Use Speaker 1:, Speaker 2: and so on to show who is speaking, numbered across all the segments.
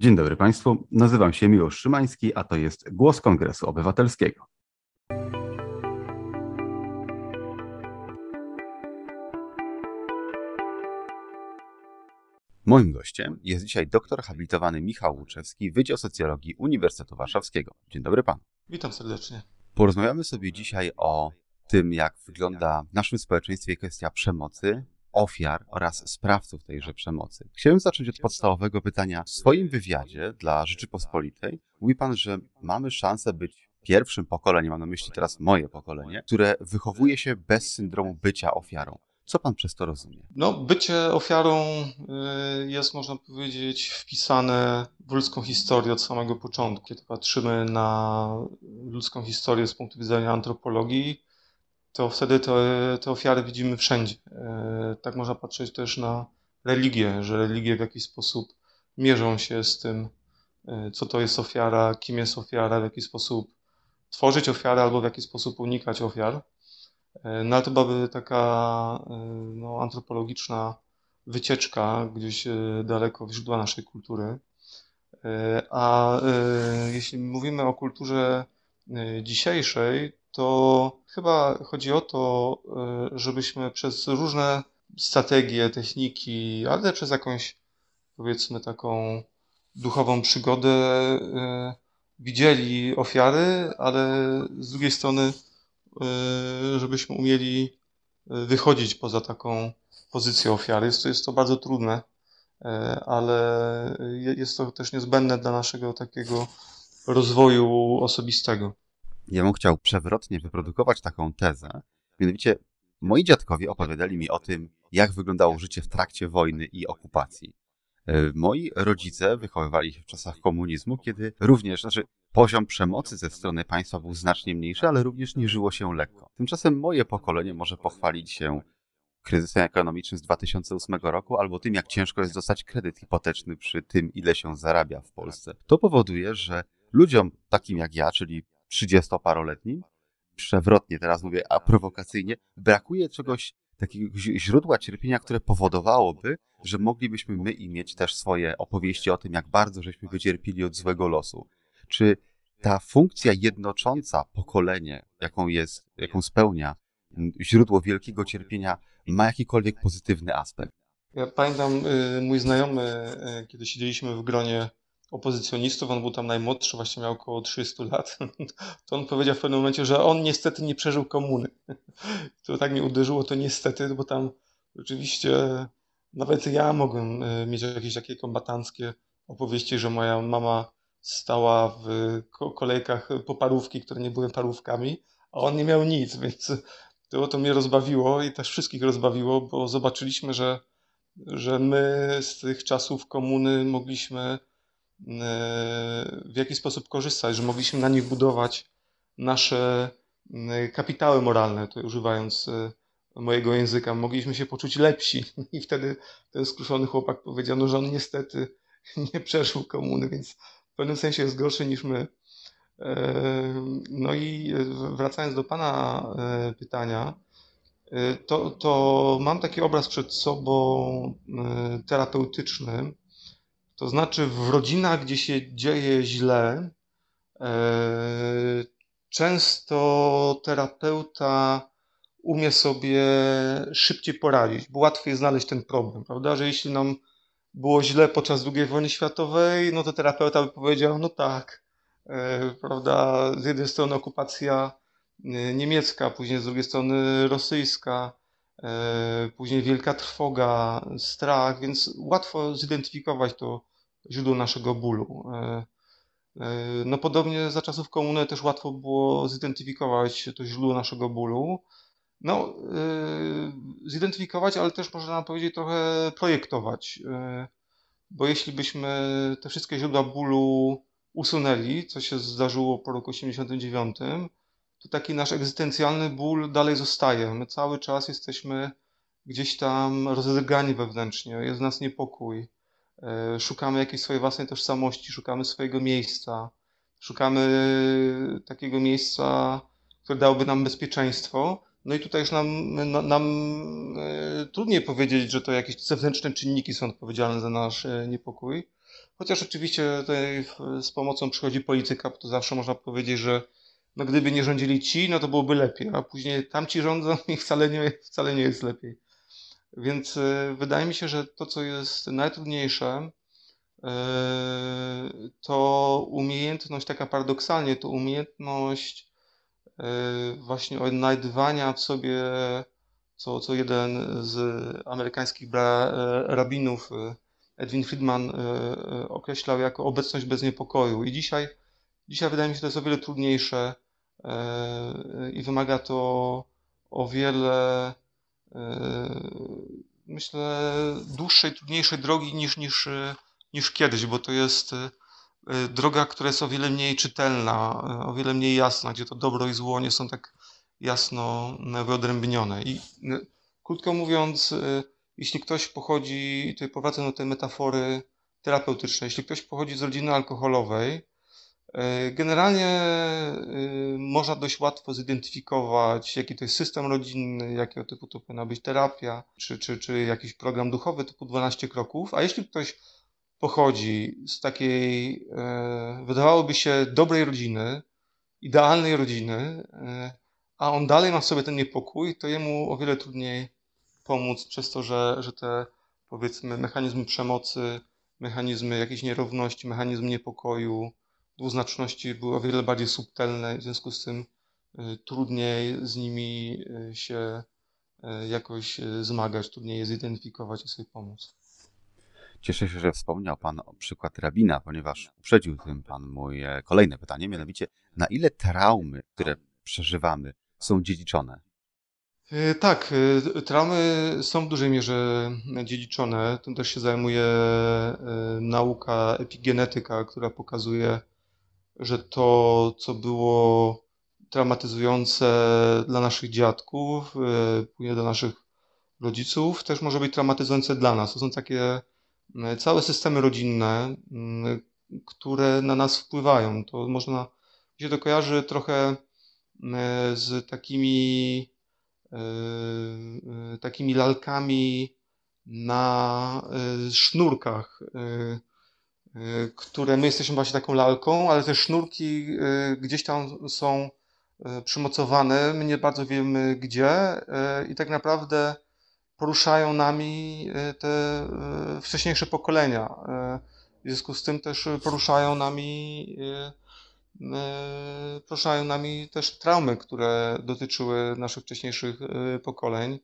Speaker 1: Dzień dobry Państwu, nazywam się Miłosz Szymański, a to jest Głos Kongresu Obywatelskiego. Moim gościem jest dzisiaj doktor habilitowany Michał Łuczewski, Wydział Socjologii Uniwersytetu Warszawskiego. Dzień dobry Panu.
Speaker 2: Witam serdecznie.
Speaker 1: Porozmawiamy sobie dzisiaj o tym, jak wygląda w naszym społeczeństwie kwestia przemocy, ofiar oraz sprawców tejże przemocy. Chciałem zacząć od podstawowego pytania. W swoim wywiadzie dla Rzeczypospolitej mówi Pan, że mamy szansę być pierwszym pokoleniem, mam na myśli teraz moje pokolenie, które wychowuje się bez syndromu bycia ofiarą. Co pan przez to rozumie?
Speaker 2: No, bycie ofiarą y, jest, można powiedzieć, wpisane w ludzką historię od samego początku. Kiedy patrzymy na ludzką historię z punktu widzenia antropologii, to wtedy te, te ofiary widzimy wszędzie. Y, tak można patrzeć też na religię, że religie w jakiś sposób mierzą się z tym, y, co to jest ofiara, kim jest ofiara, w jaki sposób tworzyć ofiarę albo w jaki sposób unikać ofiar. E, no ale to byłaby taka e, no, antropologiczna wycieczka gdzieś e, daleko w źródła naszej kultury. A jeśli mówimy o kulturze dzisiejszej, to chyba chodzi o to, żebyśmy przez różne strategie, techniki, ale przez jakąś powiedzmy taką duchową przygodę widzieli ofiary, ale z drugiej strony E, żebyśmy umieli wychodzić poza taką pozycję ofiary. Jest to, jest to bardzo trudne, ale jest to też niezbędne dla naszego takiego rozwoju osobistego.
Speaker 1: Ja bym chciał przewrotnie wyprodukować taką tezę. Mianowicie, moi dziadkowie opowiadali mi o tym, jak wyglądało życie w trakcie wojny i okupacji. Moi rodzice wychowywali się w czasach komunizmu, kiedy również, znaczy Poziom przemocy ze strony państwa był znacznie mniejszy, ale również nie żyło się lekko. Tymczasem moje pokolenie może pochwalić się kryzysem ekonomicznym z 2008 roku, albo tym, jak ciężko jest dostać kredyt hipoteczny przy tym, ile się zarabia w Polsce. To powoduje, że ludziom takim jak ja, czyli 30-paroletnim, przewrotnie teraz mówię, a prowokacyjnie, brakuje czegoś takiego źródła cierpienia, które powodowałoby, że moglibyśmy my i mieć też swoje opowieści o tym, jak bardzo żeśmy wycierpili od złego losu. Czy ta funkcja jednocząca pokolenie, jaką jest, jaką spełnia źródło wielkiego cierpienia, ma jakikolwiek pozytywny aspekt?
Speaker 2: Ja pamiętam, y, mój znajomy, y, kiedy siedzieliśmy w gronie opozycjonistów, on był tam najmłodszy, właśnie miał około 300 lat, to on powiedział w pewnym momencie, że on niestety nie przeżył komuny. To tak mnie uderzyło, to niestety, bo tam rzeczywiście nawet ja mogłem y, mieć jakieś takie kombatanckie opowieści, że moja mama stała w kolejkach po parówki, które nie były parówkami, a on nie miał nic, więc to, to mnie rozbawiło i też wszystkich rozbawiło, bo zobaczyliśmy, że, że my z tych czasów komuny mogliśmy e, w jakiś sposób korzystać, że mogliśmy na nich budować nasze kapitały moralne, to używając e, mojego języka, mogliśmy się poczuć lepsi. I wtedy ten skruszony chłopak powiedział, no, że on niestety nie przeżył komuny, więc pewnym sensie jest gorszy niż my. E, no i wracając do Pana e, pytania, e, to, to mam taki obraz przed sobą terapeutyczny. To znaczy, w rodzinach, gdzie się dzieje źle, często terapeuta umie sobie szybciej poradzić, bo łatwiej znaleźć ten problem, prawda? Że jeśli nam było źle podczas II wojny światowej, no to terapeuta by powiedział, no tak, e, prawda, z jednej strony okupacja e, niemiecka, później z drugiej strony rosyjska, e, później wielka trwoga, strach, więc łatwo zidentyfikować to źródło naszego bólu. No podobnie za czasów komuny też łatwo było zidentyfikować to źródło naszego bólu, no, yy, zidentyfikować, ale też można powiedzieć trochę projektować. Bo jeśli byśmy te wszystkie źródła bólu usunęli, co się zdarzyło po roku 89, to taki nasz egzystencjalny ból dalej zostaje. My cały czas jesteśmy gdzieś tam rozedrgani wewnętrznie, jest w nas niepokój. Yy, szukamy jakiejś swojej własnej tożsamości, szukamy swojego miejsca, szukamy takiego miejsca, które dałoby nam bezpieczeństwo. No i tutaj już nam, nam e, trudniej powiedzieć, że to jakieś zewnętrzne czynniki są odpowiedzialne za nasz e, niepokój, Chociaż oczywiście tutaj z pomocą przychodzi polityka, bo to zawsze można powiedzieć, że no gdyby nie rządzili ci, no to byłoby lepiej, a później tamci rządzą i wcale nie, wcale nie jest lepiej. Więc e, wydaje mi się, że to, co jest najtrudniejsze, e, to umiejętność, taka paradoksalnie, to umiejętność e, właśnie odnajdywania w sobie, co, co jeden z amerykańskich rabinów, Edwin Friedman, określał jako obecność bez niepokoju. I dzisiaj, dzisiaj wydaje mi się, że to jest o wiele trudniejsze i wymaga to o wiele myślę, dłuższej, trudniejszej drogi niż, niż, niż kiedyś, bo to jest yy, droga, która jest o wiele mniej czytelna, yy, o wiele mniej jasna, gdzie to dobro i zło nie są tak jasno wyodrębnione. I krótko mówiąc, jeśli ktoś pochodzi, tutaj powracam do tej metafory terapeutycznej, jeśli ktoś pochodzi z rodziny alkoholowej, generalnie y, można dość łatwo zidentyfikować, jaki to jest system rodzinny, jakiego typu to powinna być terapia, czy, czy, czy jakiś program duchowy typu 12 kroków. A jeśli ktoś pochodzi z takiej, e, wydawałoby się, dobrej rodziny, idealnej rodziny, e, a on dalej ma w sobie ten niepokój, to jemu o wiele trudniej pomóc przez to, że, że te powiedzmy mechanizmy przemocy, mechanizmy jakiejś nierówności, mechanizm niepokoju, dwuznaczności były o wiele bardziej subtelne, w związku z tym y, trudniej z nimi y, się y, jakoś zmagać, trudniej je zidentyfikować i sobie pomóc.
Speaker 1: Cieszę się, że wspomniał Pan o przykład rabina, ponieważ uprzedził tym Pan moje kolejne pytanie, mianowicie na ile traumy, które przeżywamy, są dziedziczone?
Speaker 2: Tak, traumy są w dużej mierze dziedziczone. Tym też się zajmuje nauka epigenetyka, która pokazuje, że to, co było traumatyzujące dla naszych dziadków, e, później dla naszych rodziców, też może być traumatyzujące dla nas. To są takie e, całe systemy rodzinne, które na nas wpływają. To można, mi się to kojarzy trochę z takimi, takimi lalkami na sznurkach Y, które my jesteśmy właśnie taką lalką, ale te sznurki y, gdzieś tam są y, przymocowane, my nie bardzo wiemy gdzie i tak naprawdę poruszają nami te wcześniejsze pokolenia. W związku z tym też poruszają nami poruszają nami też traumy, które dotyczyły naszych wcześniejszych pokoleń.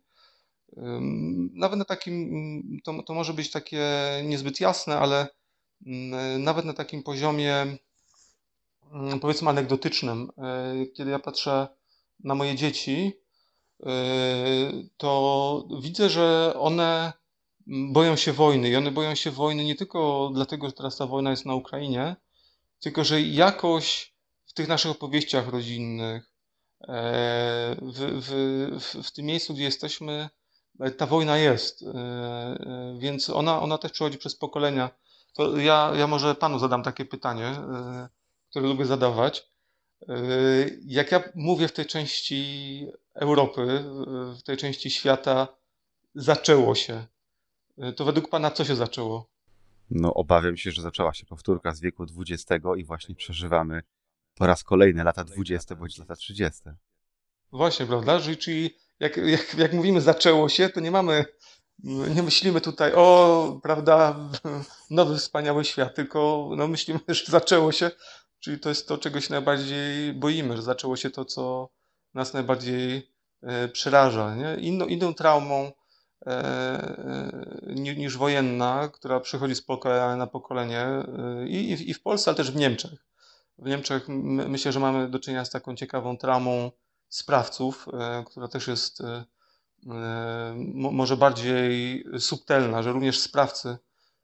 Speaker 2: Nawet na takim, to, to może być takie niezbyt jasne, ale nawet na takim poziomie, mm, powiedzmy, anegdotycznym, e, kiedy ja patrzę na moje dzieci, e, to widzę, że one boją się wojny i one boją się wojny nie tylko dlatego, że teraz ta wojna jest na Ukrainie, tylko że jakoś w tych naszych opowieściach rodzinnych, e, w, w, w, w tym miejscu, gdzie jesteśmy, ta wojna jest. Więc ona, ona też przechodzi przez pokolenia. To ja, ja może panu zadam takie pytanie, e, które lubię zadawać. E, jak ja mówię w tej części Europy, w tej części świata, zaczęło się, e, to według pana co się zaczęło?
Speaker 1: No, obawiam się, że zaczęła się powtórka z wieku XX i właśnie przeżywamy po raz kolejny lata 20 bądź lata 30.
Speaker 2: Właśnie, prawda? Czyli jak, jak, jak mówimy zaczęło się, to nie mamy nie myślimy tutaj, o, prawda, nowy wspaniały świat, tylko no, myślimy, że zaczęło się, czyli to jest to, czego się najbardziej boimy, że zaczęło się to, co nas najbardziej e, przeraża. Nie? Inną, inną traumą e, e, niż wojenna, która przychodzi z pokolenia na pokolenie e, i, i w Polsce, ale też w Niemczech. W Niemczech my, myślę, że mamy do czynienia z taką ciekawą traumą sprawców, e, która też jest E, może bardziej subtelna, że również sprawcy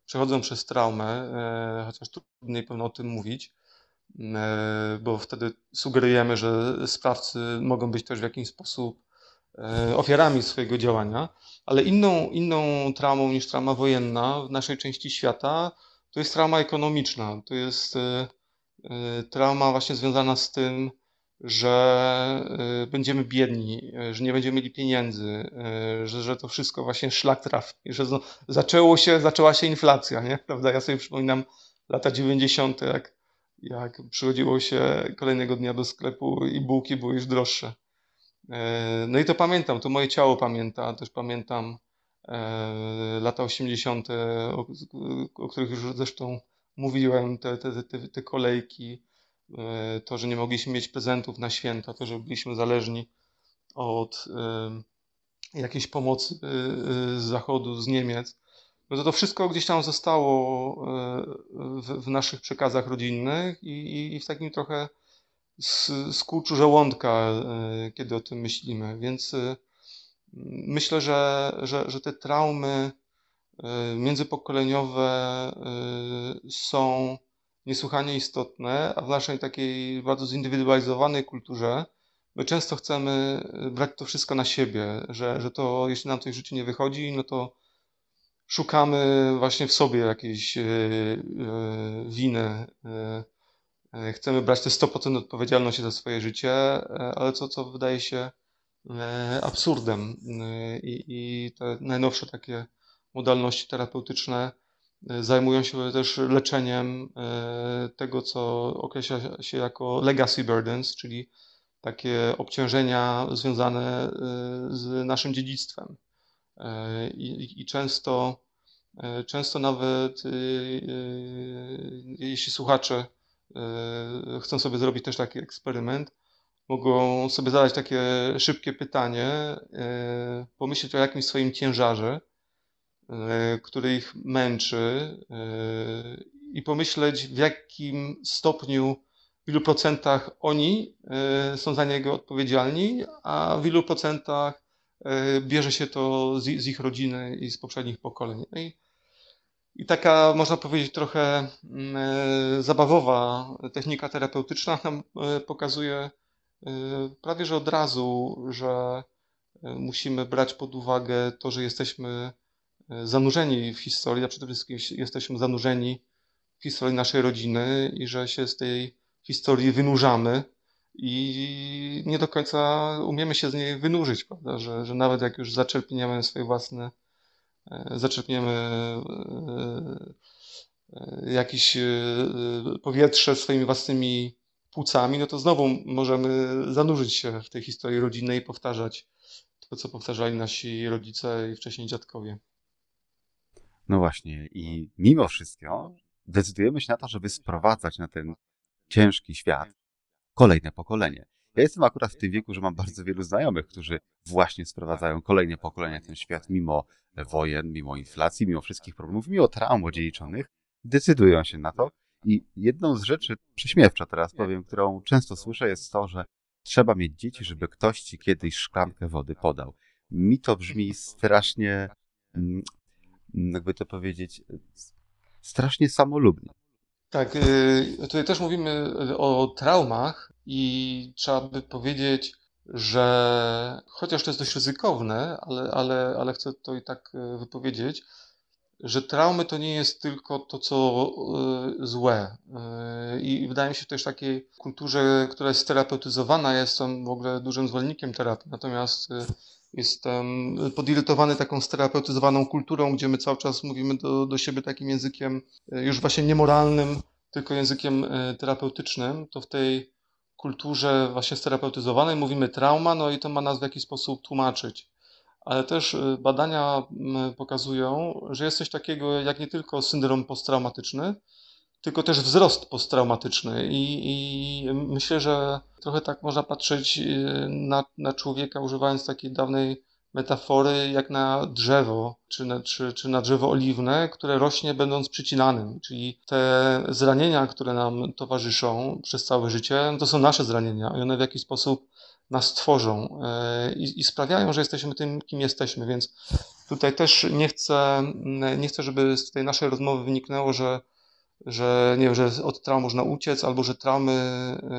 Speaker 2: przechodzą przez traumę, e, chociaż trudniej pewno o tym mówić, e, bo wtedy sugerujemy, że sprawcy mogą być też w jakiś sposób ofiarami swojego działania, ale inną, inną traumą niż trauma wojenna w naszej części świata to jest trauma ekonomiczna. To jest trauma właśnie związana z tym, że y, będziemy biedni, y, że nie będziemy mieli pieniędzy, y, że, że to wszystko właśnie szlak trafi, że zaczęło się, zaczęła się inflacja, nie? Prawda? Ja sobie przypominam lata 90., jak, jak przychodziło się kolejnego dnia do sklepu i bułki były już droższe. No i to pamiętam, to moje ciało pamięta, też pamiętam lata 80., o, o których już zresztą mówiłem, te, te, te, te kolejki, to, że nie mogliśmy mieć prezentów na święta, to, że byliśmy zależni od jakiejś pomocy z zachodu, z Niemiec, no to to wszystko gdzieś tam zostało w, w naszych przekazach rodzinnych i, i, w takim trochę skurczu żołądka, e, kiedy o tym myślimy. Więc e, myślę, że, że, że te traumy e, międzypokoleniowe są niesłychanie istotne, a w naszej takiej bardzo zindywidualizowanej kulturze my często chcemy brać to wszystko na siebie, że, że to jeśli nam coś w życiu nie wychodzi, no to szukamy właśnie w sobie jakiejś winy, E, chcemy brać te 100% odpowiedzialności za swoje życie, e, ale co, co wydaje się e, absurdem. I, I te najnowsze takie modalności terapeutyczne zajmują się też leczeniem tego, co określa się jako legacy burdens, czyli takie obciążenia związane z naszym dziedzictwem. I, i często, często nawet jeśli słuchacze E, chcą sobie zrobić też taki eksperyment, mogą sobie zadać takie szybkie pytanie, e, pomyśleć o jakimś swoim ciężarze, e, który ich męczy i pomyśleć w jakim stopniu, w ilu procentach oni są za niego odpowiedzialni, a w ilu procentach bierze się to z, ich rodziny i z poprzednich pokoleń. No i i taka, można powiedzieć, trochę mm, e, zabawowa technika terapeutyczna nam e, pokazuje e, prawie że od razu, że musimy brać pod uwagę to, że jesteśmy zanurzeni w historii, a przede wszystkim jesteśmy zanurzeni w historii naszej rodziny i że się z tej historii wynurzamy i nie do końca umiemy się z niej wynurzyć, prawda? Że, że nawet jak już zaczerpniemy swoje własne E, zaczerpniemy e, e, jakieś powietrze swoimi własnymi płucami, no to znowu możemy zanurzyć się w tej historii rodzinnej i powtarzać to, co powtarzali nasi rodzice i wcześniej dziadkowie.
Speaker 1: No właśnie, i mimo wszystko decydujemy się na to, żeby sprowadzać na ten ciężki świat kolejne pokolenie. Ja jestem akurat w tym wieku, że mam bardzo wielu znajomych, którzy właśnie sprowadzają kolejne pokolenia ten świat, mimo wojen, mimo inflacji, mimo wszystkich problemów, mimo traum odziedziczonych, decydują się na to. I jedną z rzeczy, prześmiewcza teraz powiem, którą często słyszę, jest to, że trzeba mieć dzieci, żeby ktoś ci kiedyś szklankę wody podał. Mi to brzmi strasznie, mm, jakby to powiedzieć, strasznie samolubnie.
Speaker 2: Tak, y, tutaj też mówimy o traumach i trzeba by powiedzieć, że chociaż to jest dość ryzykowne, ale, ale, ale chcę to i tak wypowiedzieć, że traumy to nie jest tylko to, co złe. I wydaje mi się, też takiej kulturze, która jest terapeutyzowana, jestem w ogóle dużym zwolennikiem terapii. Natomiast Jestem podirytowany taką sterapeutyzowaną kulturą, gdzie my cały czas mówimy do, do siebie takim językiem e, już właśnie niemoralnym, tylko językiem e, terapeutycznym. To w tej kulturze właśnie sterapeutyzowanej mówimy trauma, no i to ma nas w jakiś sposób tłumaczyć. Ale też e, badania pokazują, że jest coś takiego jak nie tylko syndrom posttraumatyczny, tylko też wzrost posttraumatyczny. I, I, myślę, że trochę tak można patrzeć y, na, na człowieka, używając takiej dawnej metafory, jak na drzewo, czy na, czy, czy na drzewo oliwne, które rośnie będąc przycinanym. Czyli te zranienia, które nam towarzyszą przez całe życie, to są nasze zranienia i one w jakiś sposób nas tworzą y, i, i sprawiają, że jesteśmy tym, kim jesteśmy. Więc tutaj też nie chcę, nie chcę, żeby z tej naszej rozmowy wyniknęło, że że nie wiem, że od traum można uciec, albo że traumy,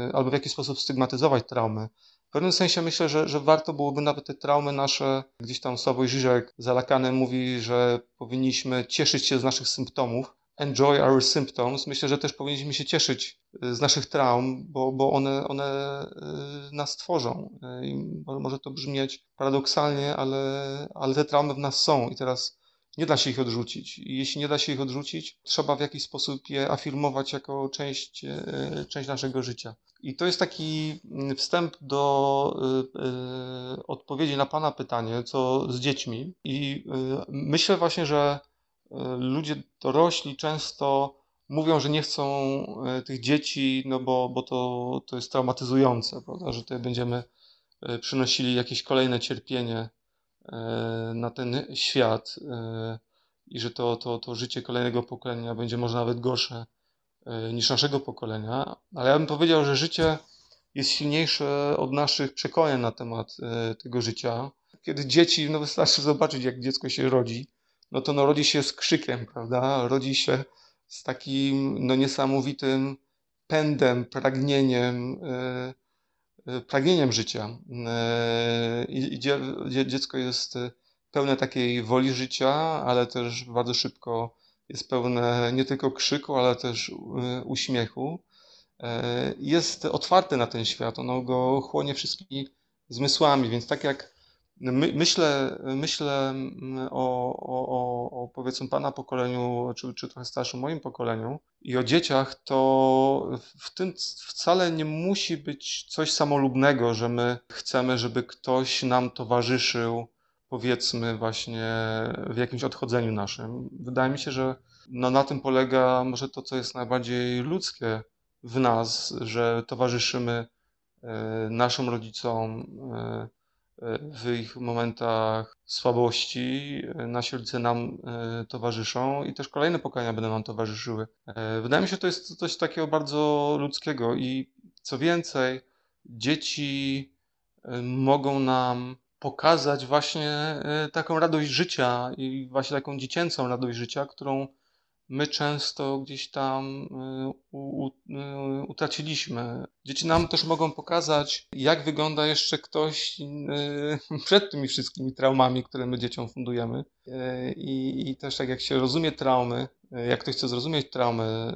Speaker 2: y, albo w jakiś sposób stygmatyzować traumy. W pewnym sensie myślę, że, że warto byłoby nawet te traumy nasze, gdzieś tam Sławoj Żyżek za Lakanem mówi, że powinniśmy cieszyć się z naszych symptomów, enjoy our symptoms. Myślę, że też powinniśmy się cieszyć y, z naszych traum, bo, bo one, one y, nas tworzą. I może to brzmieć paradoksalnie, ale, ale te traumy w nas są i teraz nie da się ich odrzucić. Jeśli nie da się ich odrzucić, trzeba w jakiś sposób je afirmować jako część, e, część naszego życia. I to jest taki mm, wstęp do y, odpowiedzi na Pana pytanie, co z dziećmi. I y, myślę właśnie, że ludzie dorośli często mówią, że nie chcą tych dzieci, no bo, bo to, to jest traumatyzujące, prawda? że tutaj będziemy przynosili jakieś kolejne cierpienie na ten świat i że to, to, to życie kolejnego pokolenia będzie może nawet gorsze E, niż naszego pokolenia, ale ja bym powiedział, że życie jest silniejsze od naszych przekonań na temat e, tego życia. Kiedy dzieci, no wystarczy zobaczyć, jak dziecko się rodzi, no to no rodzi się z krzykiem, prawda? Rodzi się z takim no niesamowitym pędem, pragnieniem, e, pragnieniem życia. I dziecko jest pełne takiej woli życia, ale też bardzo szybko jest pełne nie tylko krzyku, ale też uśmiechu. Jest otwarte na ten świat, ono go chłonie wszystkimi zmysłami, więc tak jak my, myślę, myślę mm, o, o, o, powiedzmy Pana pokoleniu, czy, czy trochę starszym moim pokoleniu i o dzieciach, to w tym wcale nie musi być coś samolubnego, że my chcemy, żeby ktoś nam towarzyszył, powiedzmy właśnie w jakimś odchodzeniu naszym. Wydaje mi się, że no na tym polega może to, co jest najbardziej ludzkie w nas, że towarzyszymy e, naszym rodzicom e, w ich momentach słabości. Nasi rodzice nam towarzyszą i też kolejne pokolenia będą nam towarzyszyły. Wydaje mi się, że to jest coś takiego bardzo ludzkiego i co więcej, dzieci mogą nam pokazać właśnie e, taką radość życia i właśnie taką dziecięcą radość życia, którą my często gdzieś tam e, u, u, e, utraciliśmy. Dzieci nam też mogą pokazać, jak wygląda jeszcze ktoś przed tymi wszystkimi traumami, które my dzieciom fundujemy. I, I, też tak jak się rozumie traumy, jak ktoś chce zrozumieć traumy,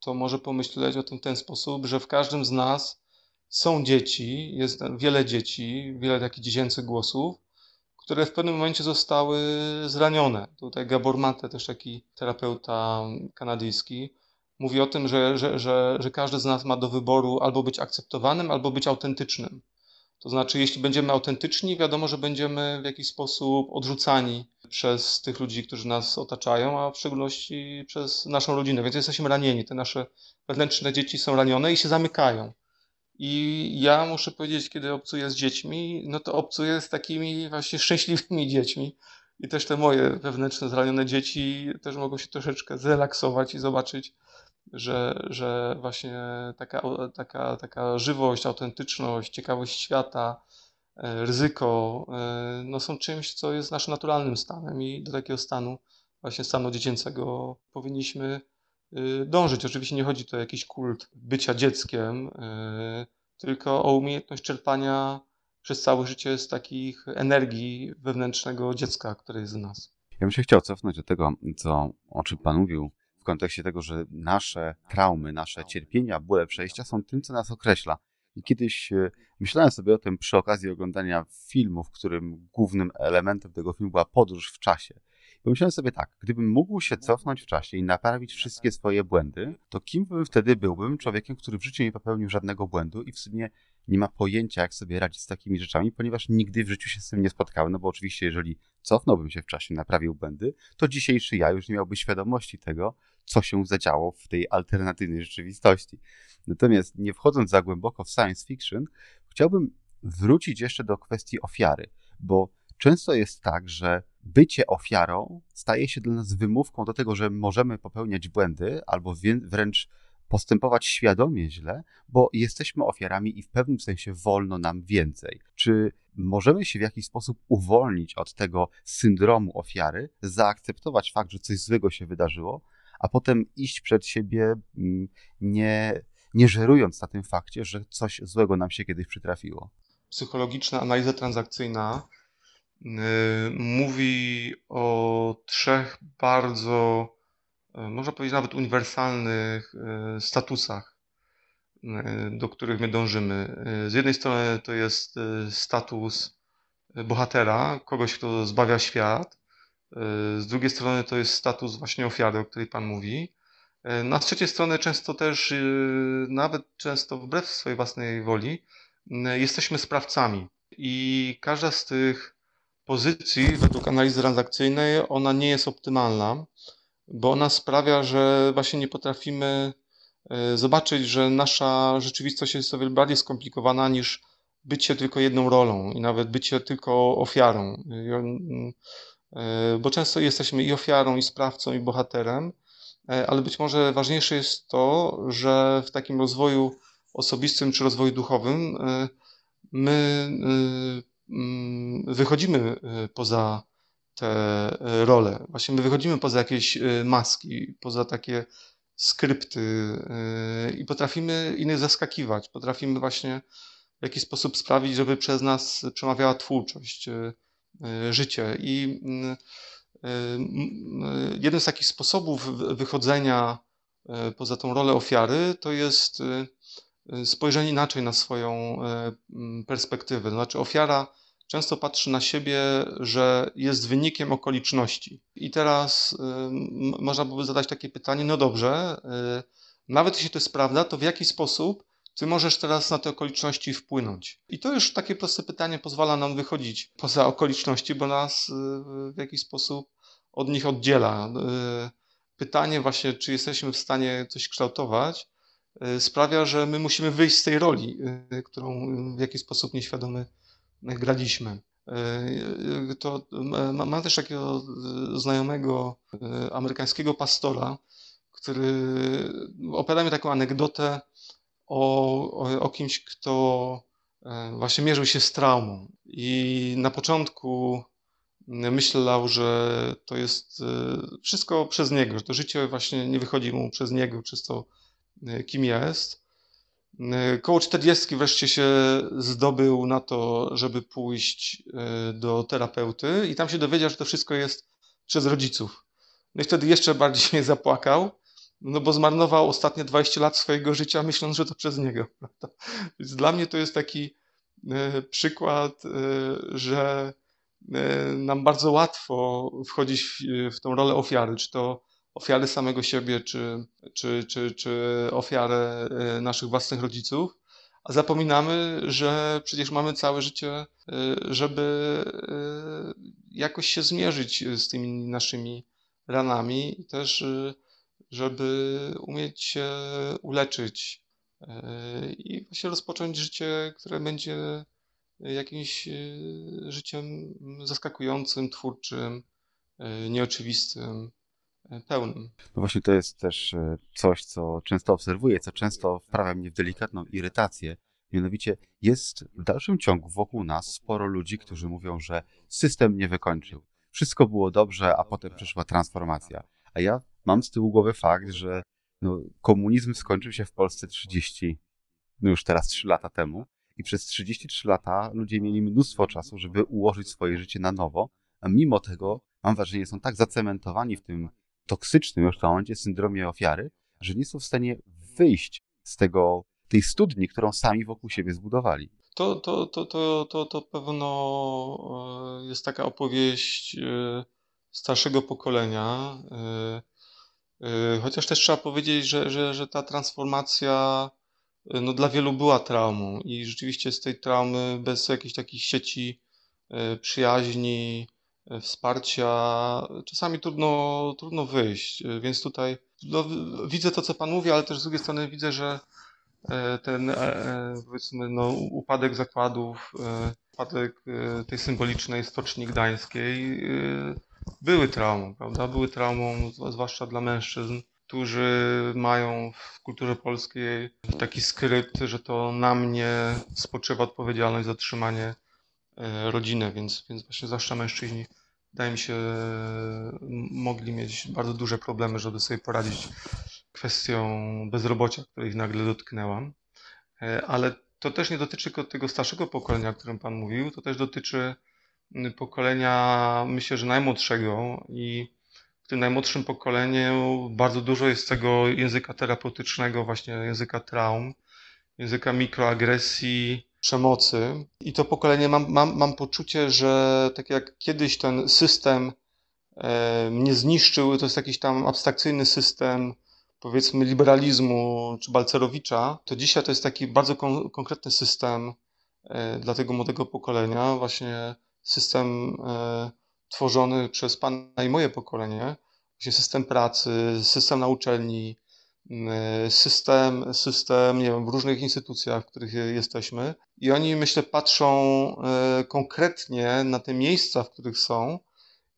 Speaker 2: to może pomyśleć o tym w ten sposób, że w każdym z nas są dzieci, jest wiele dzieci, wiele takich dziecięcych głosów, które w pewnym momencie zostały zranione. Tutaj Gabor Mate, też taki terapeuta kanadyjski, mówi o tym, że, że, że, że każdy z nas ma do wyboru albo być akceptowanym, albo być autentycznym. To znaczy, jeśli będziemy autentyczni, wiadomo, że będziemy w jakiś sposób odrzucani przez tych ludzi, którzy nas otaczają, a w szczególności przez naszą rodzinę. Więc jesteśmy ranieni. Te nasze wewnętrzne dzieci są ranione i się zamykają. I ja muszę powiedzieć, kiedy obcuję z dziećmi, no to obcuję z takimi właśnie szczęśliwymi dziećmi. I też te moje wewnętrzne, zranione dzieci też mogą się troszeczkę zrelaksować i zobaczyć, że, że właśnie taka, taka, taka żywość, autentyczność, ciekawość świata, e, ryzyko, e, no są czymś, co jest naszym naturalnym stanem i do takiego stanu, właśnie stanu dziecięcego powinniśmy dążyć. Oczywiście nie chodzi tu o jakiś kult bycia dzieckiem, y, tylko o umiejętność czerpania przez całe życie z takich energii wewnętrznego dziecka, które jest w nas.
Speaker 1: Ja bym się chciał cofnąć do tego, co, o czym Pan mówił, w kontekście tego, że nasze traumy, nasze cierpienia, bóle przejścia są tym, co nas określa. I kiedyś y, myślałem sobie o tym przy okazji oglądania filmu, w którym głównym elementem tego filmu była podróż w czasie. Pomyślałem sobie tak, gdybym mógł się cofnąć w czasie i naprawić wszystkie swoje błędy, to kim bym wtedy byłbym? Człowiekiem, który w życiu nie popełnił żadnego błędu i w sumie nie ma pojęcia, jak sobie radzić z takimi rzeczami, ponieważ nigdy w życiu się z tym nie spotkałem, no bo oczywiście, jeżeli cofnąłbym się w czasie naprawił błędy, to dzisiejszy ja już nie miałby świadomości tego, co się zadziało w tej alternatywnej rzeczywistości. Natomiast nie wchodząc za głęboko w science fiction, chciałbym wrócić jeszcze do kwestii ofiary, bo często jest tak, że bycie ofiarą staje się dla nas wymówką do tego, że możemy popełniać błędy albo wręcz postępować świadomie źle, bo jesteśmy ofiarami i w pewnym sensie wolno nam więcej. Czy możemy się w jakiś sposób uwolnić od tego syndromu ofiary, zaakceptować fakt, że coś złego się wydarzyło, a potem iść przed siebie mm, nie, nie żerując na tym fakcie, że coś złego nam się kiedyś przytrafiło?
Speaker 2: Psychologiczna analiza transakcyjna mówi o trzech bardzo, y, można powiedzieć nawet uniwersalnych y, statusach, do których my dążymy. Z jednej strony to jest status bohatera, kogoś, kto zbawia świat, z drugiej strony to jest status właśnie ofiary, o której Pan mówi. Na trzeciej strony często też, nawet często wbrew swojej własnej woli, jesteśmy sprawcami. I każda z tych pozycji, według analizy transakcyjnej, ona nie jest optymalna, bo ona sprawia, że właśnie nie potrafimy e, zobaczyć, że nasza rzeczywistość jest o wiele bardziej skomplikowana niż bycie tylko jedną rolą i nawet bycie tylko ofiarą. E, bo często jesteśmy i ofiarą, i sprawcą, i bohaterem, e, ale być może ważniejsze jest to, że w takim rozwoju osobistym czy rozwoju duchowym my wychodzimy poza te e, role. Właśnie my wychodzimy poza jakieś e, maski, poza takie skrypty i potrafimy innych zaskakiwać. Potrafimy właśnie w jakiś sposób sprawić, żeby przez nas przemawiała twórczość, życie. I mm, jeden z takich sposobów wychodzenia poza tą rolę ofiary to jest spojrzenie inaczej na swoją perspektywę. Znaczy, ofiara często patrzy na siebie, że jest wynikiem okoliczności. I teraz y, można byłoby zadać takie pytanie: no dobrze, y, nawet jeśli to jest prawda, to w jaki sposób ty możesz teraz na te okoliczności wpłynąć? I to już takie proste pytanie pozwala nam wychodzić poza okoliczności, bo nas y, w jakiś sposób od nich oddziela. Pytanie właśnie, czy jesteśmy w stanie coś kształtować, sprawia, że my musimy wyjść z tej roli, którą w jakiś sposób nieświadomy graliśmy. E, to mam też takiego znajomego amerykańskiego pastora, który opowiada mi taką anegdotę o, o, kimś, kto właśnie mierzył się z traumą. I na początku myślał, że to jest wszystko przez niego, że to życie właśnie nie wychodzi mu przez niego, przez to, kim jest. E, koło 40 wreszcie się zdobył na to, żeby pójść e, do terapeuty i tam się dowiedział, że to wszystko jest przez rodziców. No i wtedy jeszcze bardziej zapłakał, no bo zmarnował ostatnie 20 lat swojego życia, myśląc, że to przez niego. Więc dla mnie to jest taki e, przykład, że nam bardzo łatwo wchodzić w tą rolę ofiary, czy to ofiary samego siebie, czy, czy, czy, czy ofiarę e, naszych własnych rodziców, a zapominamy, że przecież mamy całe życie, e, żeby e, jakoś się zmierzyć z tymi naszymi ranami i też, żeby umieć się uleczyć i właśnie rozpocząć życie, które będzie jakimś życiem zaskakującym, twórczym, nieoczywistym, pełnym.
Speaker 1: No właśnie to jest też e, coś, co często obserwuję, co często wprawia mnie w delikatną irytację. Mianowicie jest w dalszym ciągu wokół nas sporo ludzi, którzy mówią, że system nie wykończył. Wszystko było dobrze, a potem przyszła transformacja. A ja mam z tyłu głowy fakt, że no, komunizm skończył się w Polsce 30, no już teraz 3 lata temu. I przez 33 lata ludzie mieli mnóstwo czasu, żeby ułożyć swoje życie na nowo, a mimo tego, mam wrażenie, są tak zacementowani w tym toksycznym już w tym momencie syndromie ofiary, że nie są w stanie wyjść z tego, tej studni, którą sami wokół siebie zbudowali.
Speaker 2: To, to, to, to, to, to pewno e, jest taka opowieść e, starszego pokolenia. E, chociaż też trzeba powiedzieć, że, że, że ta transformacja no, dla wielu była traumą i rzeczywiście z tej traumy bez jakichś takich sieci przyjaźni, wsparcia czasami trudno, trudno wyjść, więc tutaj no, widzę to, co Pan mówi, ale też z drugiej strony widzę, że e, ten e, e, powiedzmy no, upadek zakładów, upadek tej symbolicznej Stoczni Gdańskiej były traumą, prawda? Były traumą, zwłaszcza dla mężczyzn, którzy mają w kulturze polskiej taki skrypt, że to na mnie spoczywa odpowiedzialność za trzymanie rodzinę, więc, więc właśnie zwłaszcza mężczyźni, wydaje mi się, mogli mieć bardzo duże problemy, żeby sobie poradzić kwestią bezrobocia, której nagle dotknęłam. E, ale to też nie dotyczy tylko tego starszego pokolenia, o którym Pan mówił, to też dotyczy pokolenia, myślę, że najmłodszego i w tym najmłodszym pokoleniu bardzo dużo jest tego języka terapeutycznego, właśnie języka traum, języka mikroagresji, przemocy. I to pokolenie mam, mam, mam poczucie, że tak jak kiedyś ten system e, mnie zniszczył, to jest jakiś tam abstrakcyjny system, powiedzmy, liberalizmu czy Balcerowicza, to dzisiaj to jest taki bardzo kon konkretny system e, dla tego młodego pokolenia, właśnie system e, tworzony przez Pana i moje pokolenie, właśnie system pracy, system na uczelni, system, system, nie wiem, w różnych instytucjach, w których jesteśmy. I oni, myślę, patrzą konkretnie na te miejsca, w których są,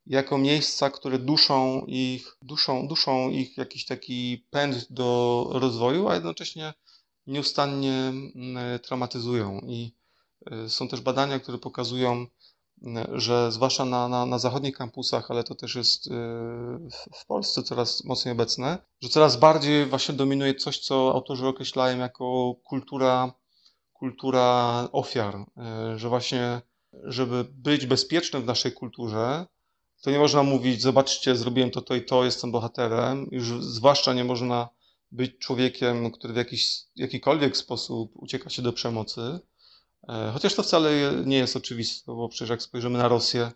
Speaker 2: jako miejsca, które duszą ich, duszą, duszą ich jakiś taki pęd do rozwoju, a jednocześnie nieustannie mm, traumatyzują. I y, są też badania, które pokazują, że zwłaszcza na, na, na zachodnich kampusach, ale to też jest y, w Polsce coraz mocniej obecne, że coraz bardziej właśnie dominuje coś, co autorzy określają jako kultura, kultura ofiar, y, że właśnie, żeby być bezpiecznym w naszej kulturze, to nie można mówić, zobaczcie, zrobiłem to, to i to, jestem bohaterem. Już zwłaszcza nie można być człowiekiem, który w jakiś, jakikolwiek sposób ucieka się do przemocy. E, chociaż to wcale nie jest oczywiste, bo przecież jak spojrzymy na Rosję,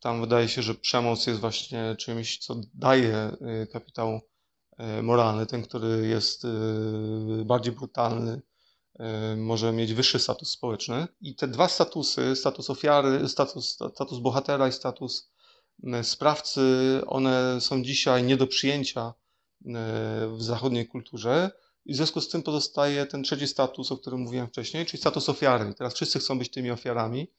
Speaker 2: tam wydaje się, że przemoc jest właśnie czymś, co daje e, kapitał e, moralny. Ten, który jest bardziej brutalny, może mieć wyższy status społeczny. I te dwa statusy, status ofiary, status, status bohatera i status sprawcy, one są dzisiaj nie do przyjęcia w zachodniej kulturze. I w związku z tym pozostaje ten trzeci status, o którym mówiłem wcześniej, czyli status ofiary. Teraz wszyscy chcą być tymi ofiarami.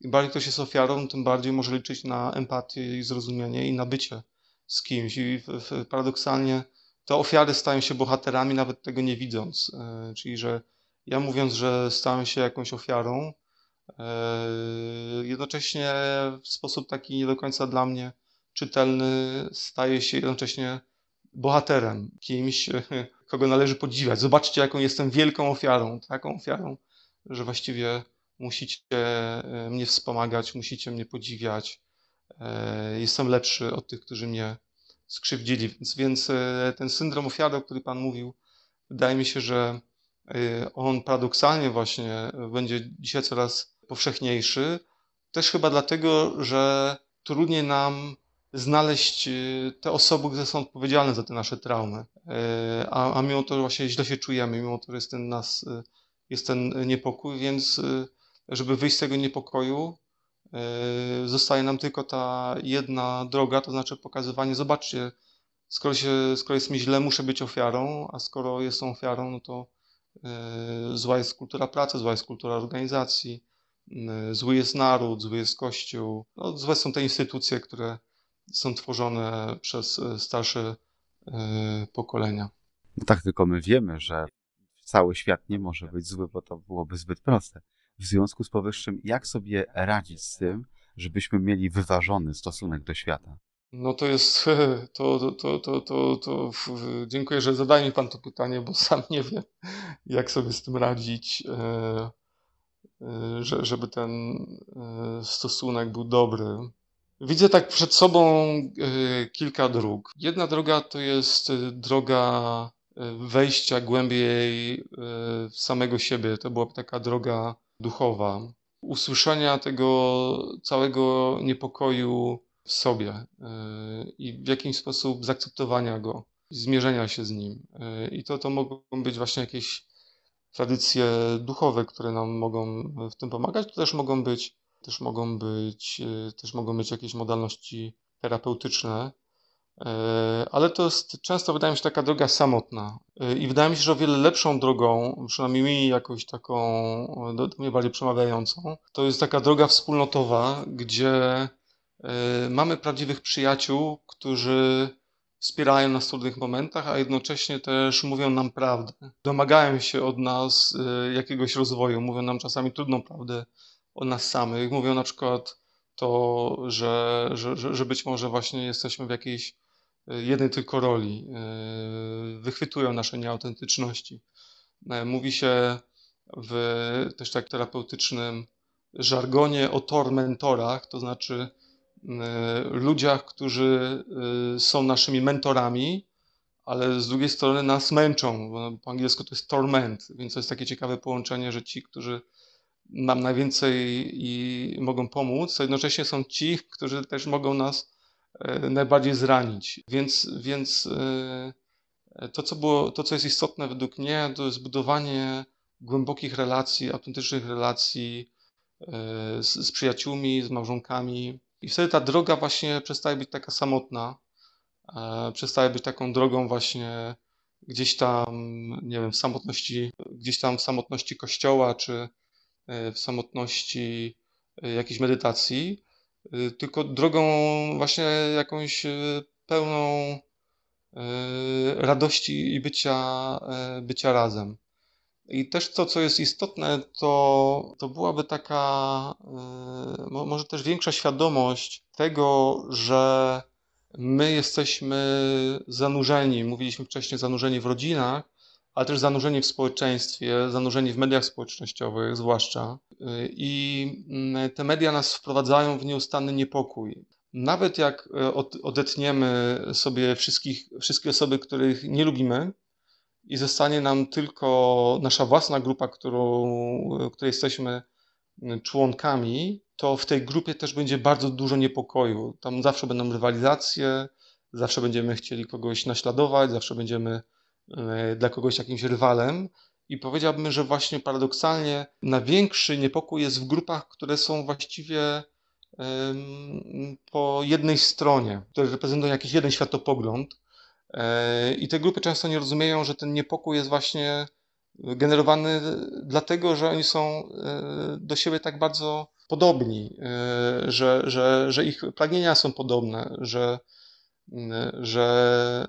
Speaker 2: Im bardziej ktoś jest ofiarą, tym bardziej może liczyć na empatię i zrozumienie i na bycie z kimś. I paradoksalnie te ofiary stają się bohaterami, nawet tego nie widząc. E, czyli, że ja mówiąc, że stałem się jakąś ofiarą, Eee, jednocześnie w sposób taki nie do końca dla mnie czytelny staje się jednocześnie bohaterem, kimś, kogo należy podziwiać. Zobaczcie, jaką jestem wielką ofiarą, taką ofiarą, że właściwie musicie e, mnie wspomagać, musicie mnie podziwiać. E, jestem lepszy od tych, którzy mnie skrzywdzili. Więc, więc e, ten syndrom ofiary, o którym Pan mówił, wydaje mi się, że on paradoksalnie właśnie będzie dzisiaj coraz powszechniejszy. Też chyba dlatego, że trudniej nam znaleźć te osoby, które są odpowiedzialne za te nasze traumy. Y, a, a mimo to właśnie źle się czujemy, mimo to jest ten nas, y, jest ten niepokój, więc żeby wyjść z tego niepokoju, zostaje nam tylko ta jedna droga, to znaczy pokazywanie, zobaczcie, skoro, się, skoro jest mi źle, muszę być ofiarą, a skoro jestem ofiarą, no to zła jest kultura pracy, zła jest kultura organizacji, zły jest naród, zły jest Kościół. No, złe są te instytucje, które są tworzone przez starsze pokolenia.
Speaker 1: No tak, tylko my wiemy, że cały świat nie może być zły, bo to byłoby zbyt proste. W związku z powyższym, jak sobie radzić z tym, żebyśmy mieli wyważony stosunek do świata?
Speaker 2: No to jest, to, to, to, to, to, dziękuję, że zadaje mi Pan to pytanie, bo sam nie wiem, jak sobie z tym radzić. E, Y, że, żeby ten y, stosunek był dobry. Widzę tak przed sobą y, kilka dróg. Jedna droga to jest droga wejścia głębiej w samego siebie. To byłaby taka droga duchowa. Usłyszenia tego całego niepokoju w sobie i w jakiś sposób zaakceptowania go, zmierzenia się z nim. I to, to mogą być właśnie jakieś tradycje duchowe, które nam mogą w tym pomagać. To też mogą być, też mogą być, e, też mogą być jakieś modalności terapeutyczne, e, ale to jest często, wydaje mi się, taka droga samotna. E, I wydaje mi się, że o wiele lepszą drogą, przynajmniej mi jakoś taką do, mnie bardziej przemawiającą, to jest taka droga wspólnotowa, gdzie mamy prawdziwych przyjaciół, którzy wspierają nas w trudnych momentach, a jednocześnie też mówią nam prawdę. Domagają się od nas jakiegoś rozwoju, mówią nam czasami trudną prawdę o nas samych. Mówią na przykład to, że, że, że być może właśnie jesteśmy w jakiejś y, jednej tylko roli. Y, wychwytują nasze nieautentyczności. Mówi się w też tak terapeutycznym żargonie o tormentorach, to znaczy E, ludziach, którzy e, są naszymi mentorami, ale z drugiej strony nas męczą. Po angielsku to jest torment, więc to jest takie ciekawe połączenie, że ci, którzy nam najwięcej i mogą pomóc, to jednocześnie są ci, którzy też mogą nas e, najbardziej zranić. Więc, więc e, to, co było, to, co jest istotne według mnie, to jest budowanie głębokich relacji, autentycznych relacji z, z przyjaciółmi, z małżonkami. I wtedy ta droga właśnie przestaje być taka samotna, przestaje być taką drogą właśnie gdzieś tam, nie wiem, w samotności, gdzieś tam w samotności kościoła, czy e, w samotności e, jakiejś medytacji, e, tylko drogą właśnie jakąś pełną radości i bycia, bycia razem. I też to, co jest istotne, to, to byłaby taka, może też większa świadomość tego, że my jesteśmy zanurzeni, mówiliśmy wcześniej, zanurzeni w rodzinach, ale też zanurzeni w społeczeństwie, zanurzeni w mediach społecznościowych zwłaszcza. I mm, te media nas wprowadzają w nieustanny niepokój. Nawet jak e, odetniemy sobie wszystkich, wszystkie osoby, których nie lubimy, i zostanie nam tylko nasza własna grupa, którą, której jesteśmy członkami, to w tej grupie też będzie bardzo dużo niepokoju. Tam zawsze będą rywalizacje, zawsze będziemy chcieli kogoś naśladować, zawsze będziemy dla kogoś jakimś rywalem. I powiedziałbym, że właśnie paradoksalnie największy niepokój jest w grupach, które są właściwie po jednej stronie, które reprezentują jakiś jeden światopogląd. E, I te grupy często nie rozumieją, że ten niepokój jest właśnie generowany dlatego, że oni są e, do siebie tak bardzo podobni, e, że, że, że ich pragnienia są podobne, że, że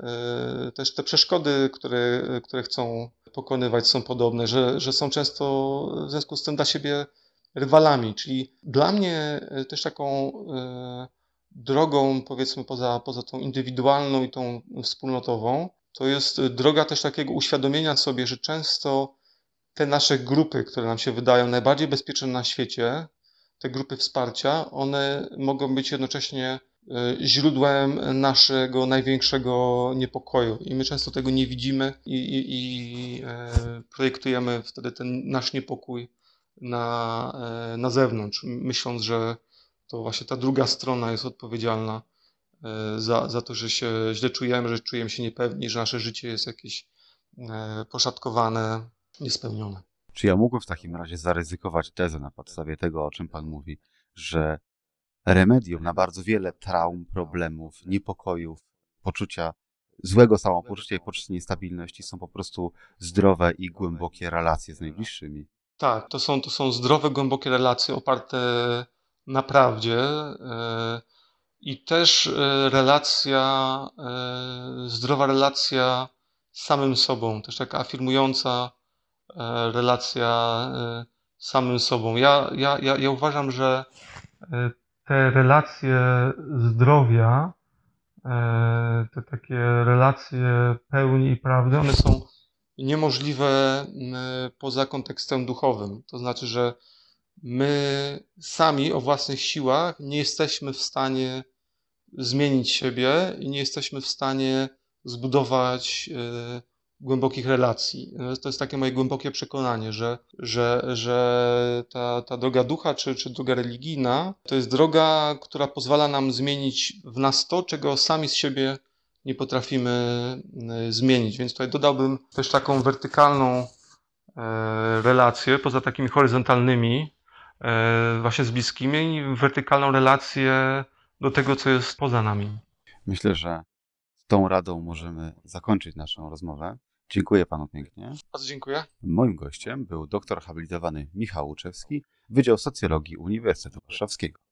Speaker 2: e, też te przeszkody, które, które chcą pokonywać, są podobne, że, że są często w związku z tym dla siebie rywalami. Czyli dla mnie też taką drogą, powiedzmy, poza, poza tą indywidualną i tą wspólnotową, to jest droga też takiego uświadomienia sobie, że często te nasze grupy, które nam się wydają najbardziej bezpieczne na świecie, te grupy wsparcia, one mogą być jednocześnie źródłem naszego największego niepokoju. I my często tego nie widzimy i, i, i e, projektujemy wtedy ten nasz niepokój na, e, na zewnątrz, myśląc, że to właśnie ta druga strona jest odpowiedzialna za, za to, że się źle czujemy, że czujemy się niepewni, że nasze życie jest jakieś poszatkowane, niespełnione.
Speaker 1: Czy ja mógłbym w takim razie zaryzykować tezę na podstawie tego, o czym Pan mówi, że remedium na bardzo wiele traum, problemów, niepokojów, poczucia złego samopoczucia i poczucia niestabilności są po prostu zdrowe i głębokie relacje z najbliższymi?
Speaker 2: Tak, to są, to są zdrowe, głębokie relacje oparte na prawdzie e, i też e, relacja, e, zdrowa relacja z samym sobą, też taka afirmująca relacja z samym sobą. Ja, ja, ja, ja uważam, że te relacje zdrowia, te takie relacje pełni i prawdy, one są niemożliwe poza kontekstem duchowym. To znaczy, że my sami o własnych siłach nie jesteśmy w stanie zmienić siebie i nie jesteśmy w stanie zbudować głębokich relacji. To jest takie moje głębokie przekonanie, że, że, że ta, ta droga ducha czy, czy droga religijna to jest droga, która pozwala nam zmienić w nas to, czego sami z siebie nie potrafimy e, zmienić. Więc tutaj dodałbym też taką wertykalną e, relację, poza takimi horyzontalnymi, e, właśnie z bliskimi, wertykalną relację do tego, co jest poza nami.
Speaker 1: Myślę, że tą radą możemy zakończyć naszą rozmowę. Dziękuję panu pięknie.
Speaker 2: Bardzo dziękuję.
Speaker 1: Moim gościem był doktor habilitowany Michał Łuczewski, Wydział Socjologii Uniwersytetu Warszawskiego.